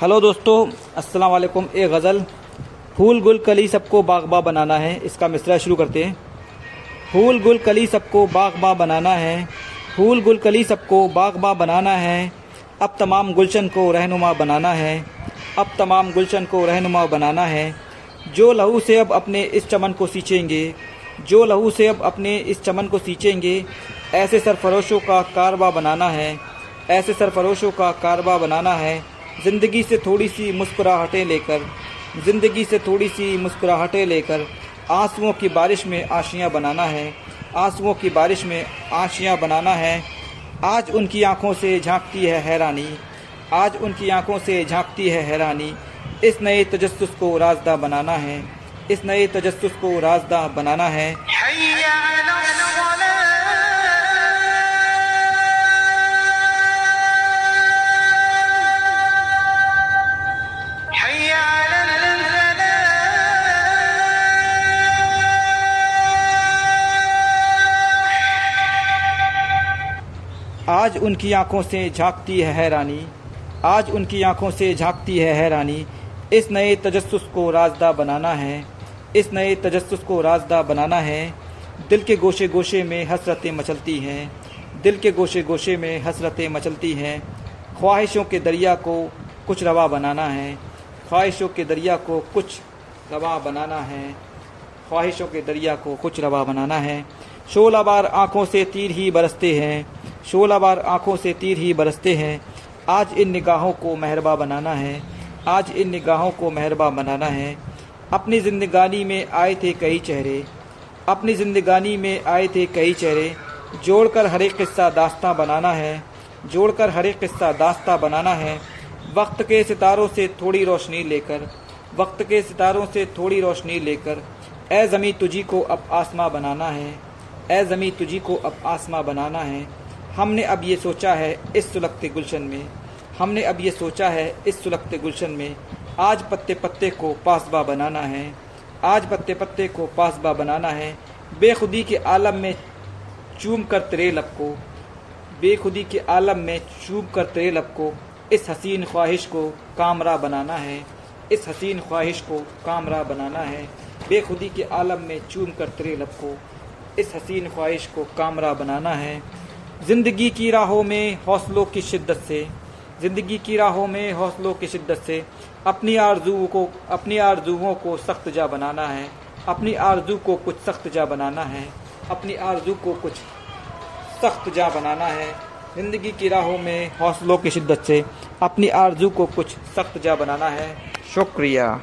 Hello दोस्तों, अस्सलाम वालेकुम। एक गज़ल फूल गुल कली सबको बागबा बनाना है, इसका मिसरा शुरू करते हैं। फूल गुल कली सबको बागबा बनाना है फूल गुल कली सबको बागबा बनाना है। अब तमाम गुलशन को रहनुमा बनाना है, अब तमाम गुलशन को रहनुमा बनाना है। जो लहू से अब अपने इस चमन को सींचेंगे, जो लहू से अब अपने इस चमन को सींचेंगे, ऐसे सरफरोशों का कारबा बनाना है। ऐसे सरफरोशों का कारबा बनाना है। ज़िंदगी से थोड़ी सी मुस्कुराहटें लेकर, ज़िंदगी से थोड़ी सी मुस्कुराहटें लेकर आंसुओं की बारिश में आशियाँ बनाना है। आंसुओं की बारिश में आशियाँ बनाना है। आज उनकी आँखों से झांकती है हैरानी। आज उनकी आँखों से झांकती है हैरानी। इस नए तजस्सुस को राजदा बनाना है। इस नए तजस्सुस को राजदा बनाना है। आज उनकी आँखों से झांकती है हैरानी। आज उनकी आँखों से झांकती है हैरानी। इस नए तजस्सुस को राजदा बनाना है। इस नए तजस्सुस को राजदा बनाना है। दिल के गोशे गोशे में हसरतें मचलती हैं। दिल के गोशे गोशे में हसरतें मचलती हैं। ख्वाहिशों के दरिया को कुछ रवा बनाना है। ख्वाहिशों के दरिया को कुछ रवा बनाना है। ख्वाहिशों के दरिया को कुछ रवा बनाना है। शोला बार आँखों से तीर ही बरसते हैं। शोला बार आँखों से तीर ही बरसते हैं। आज इन निगाहों को मेहरबा बनाना है। आज इन निगाहों को मेहरबा बनाना है। अपनी ज़िंदगानी में आए थे कई चेहरे। अपनी ज़िंदगानी में आए थे कई चेहरे। जोड़कर हर एक किस्सा दास्तां बनाना है। जोड़कर हर एक किस्सा दास्तां बनाना है। वक्त के सितारों से थोड़ी रोशनी लेकर, वक्त के सितारों से थोड़ी रोशनी लेकर ए ज़मी तुझी को अब आसमां बनाना है। ए ज़मी तुझी को अब आसमां बनाना है। हमने अब ये सोचा है इस सुलगते गुलशन में, हमने अब ये सोचा है इस सुलगते गुलशन में, आज पत्ते पत्ते को पासबा बनाना है, आज पत्ते पत्ते को पासबा बनाना है, बेखुदी के आलम में चूम कर तेरे लब को, बेखुदी के आलम में चूम कर तेरे लब को, इस हसीन ख्वाहिश को कामरा बनाना है, इस हसीन ख्वाहिश को कामरा बनाना है, बेखुदी के आलम में चूम कर तेरे लब को, इस हसीन ख्वाहिश को कामरा बनाना है। ज़िंदगी की राहों में हौसलों की शिद्दत से, ज़िंदगी की राहों में हौसलों की शिद्दत से अपनी आरजुओं को, अपनी आरजुओं को सख्त जा बनाना है, अपनी आरज़ू को कुछ सख्त जा बनाना है, अपनी आरज़ू को कुछ सख्त जा बनाना है। ज़िंदगी की राहों में हौसलों की शिद्दत से अपनी आरज़ू को कुछ सख्त जा बनाना है। शुक्रिया।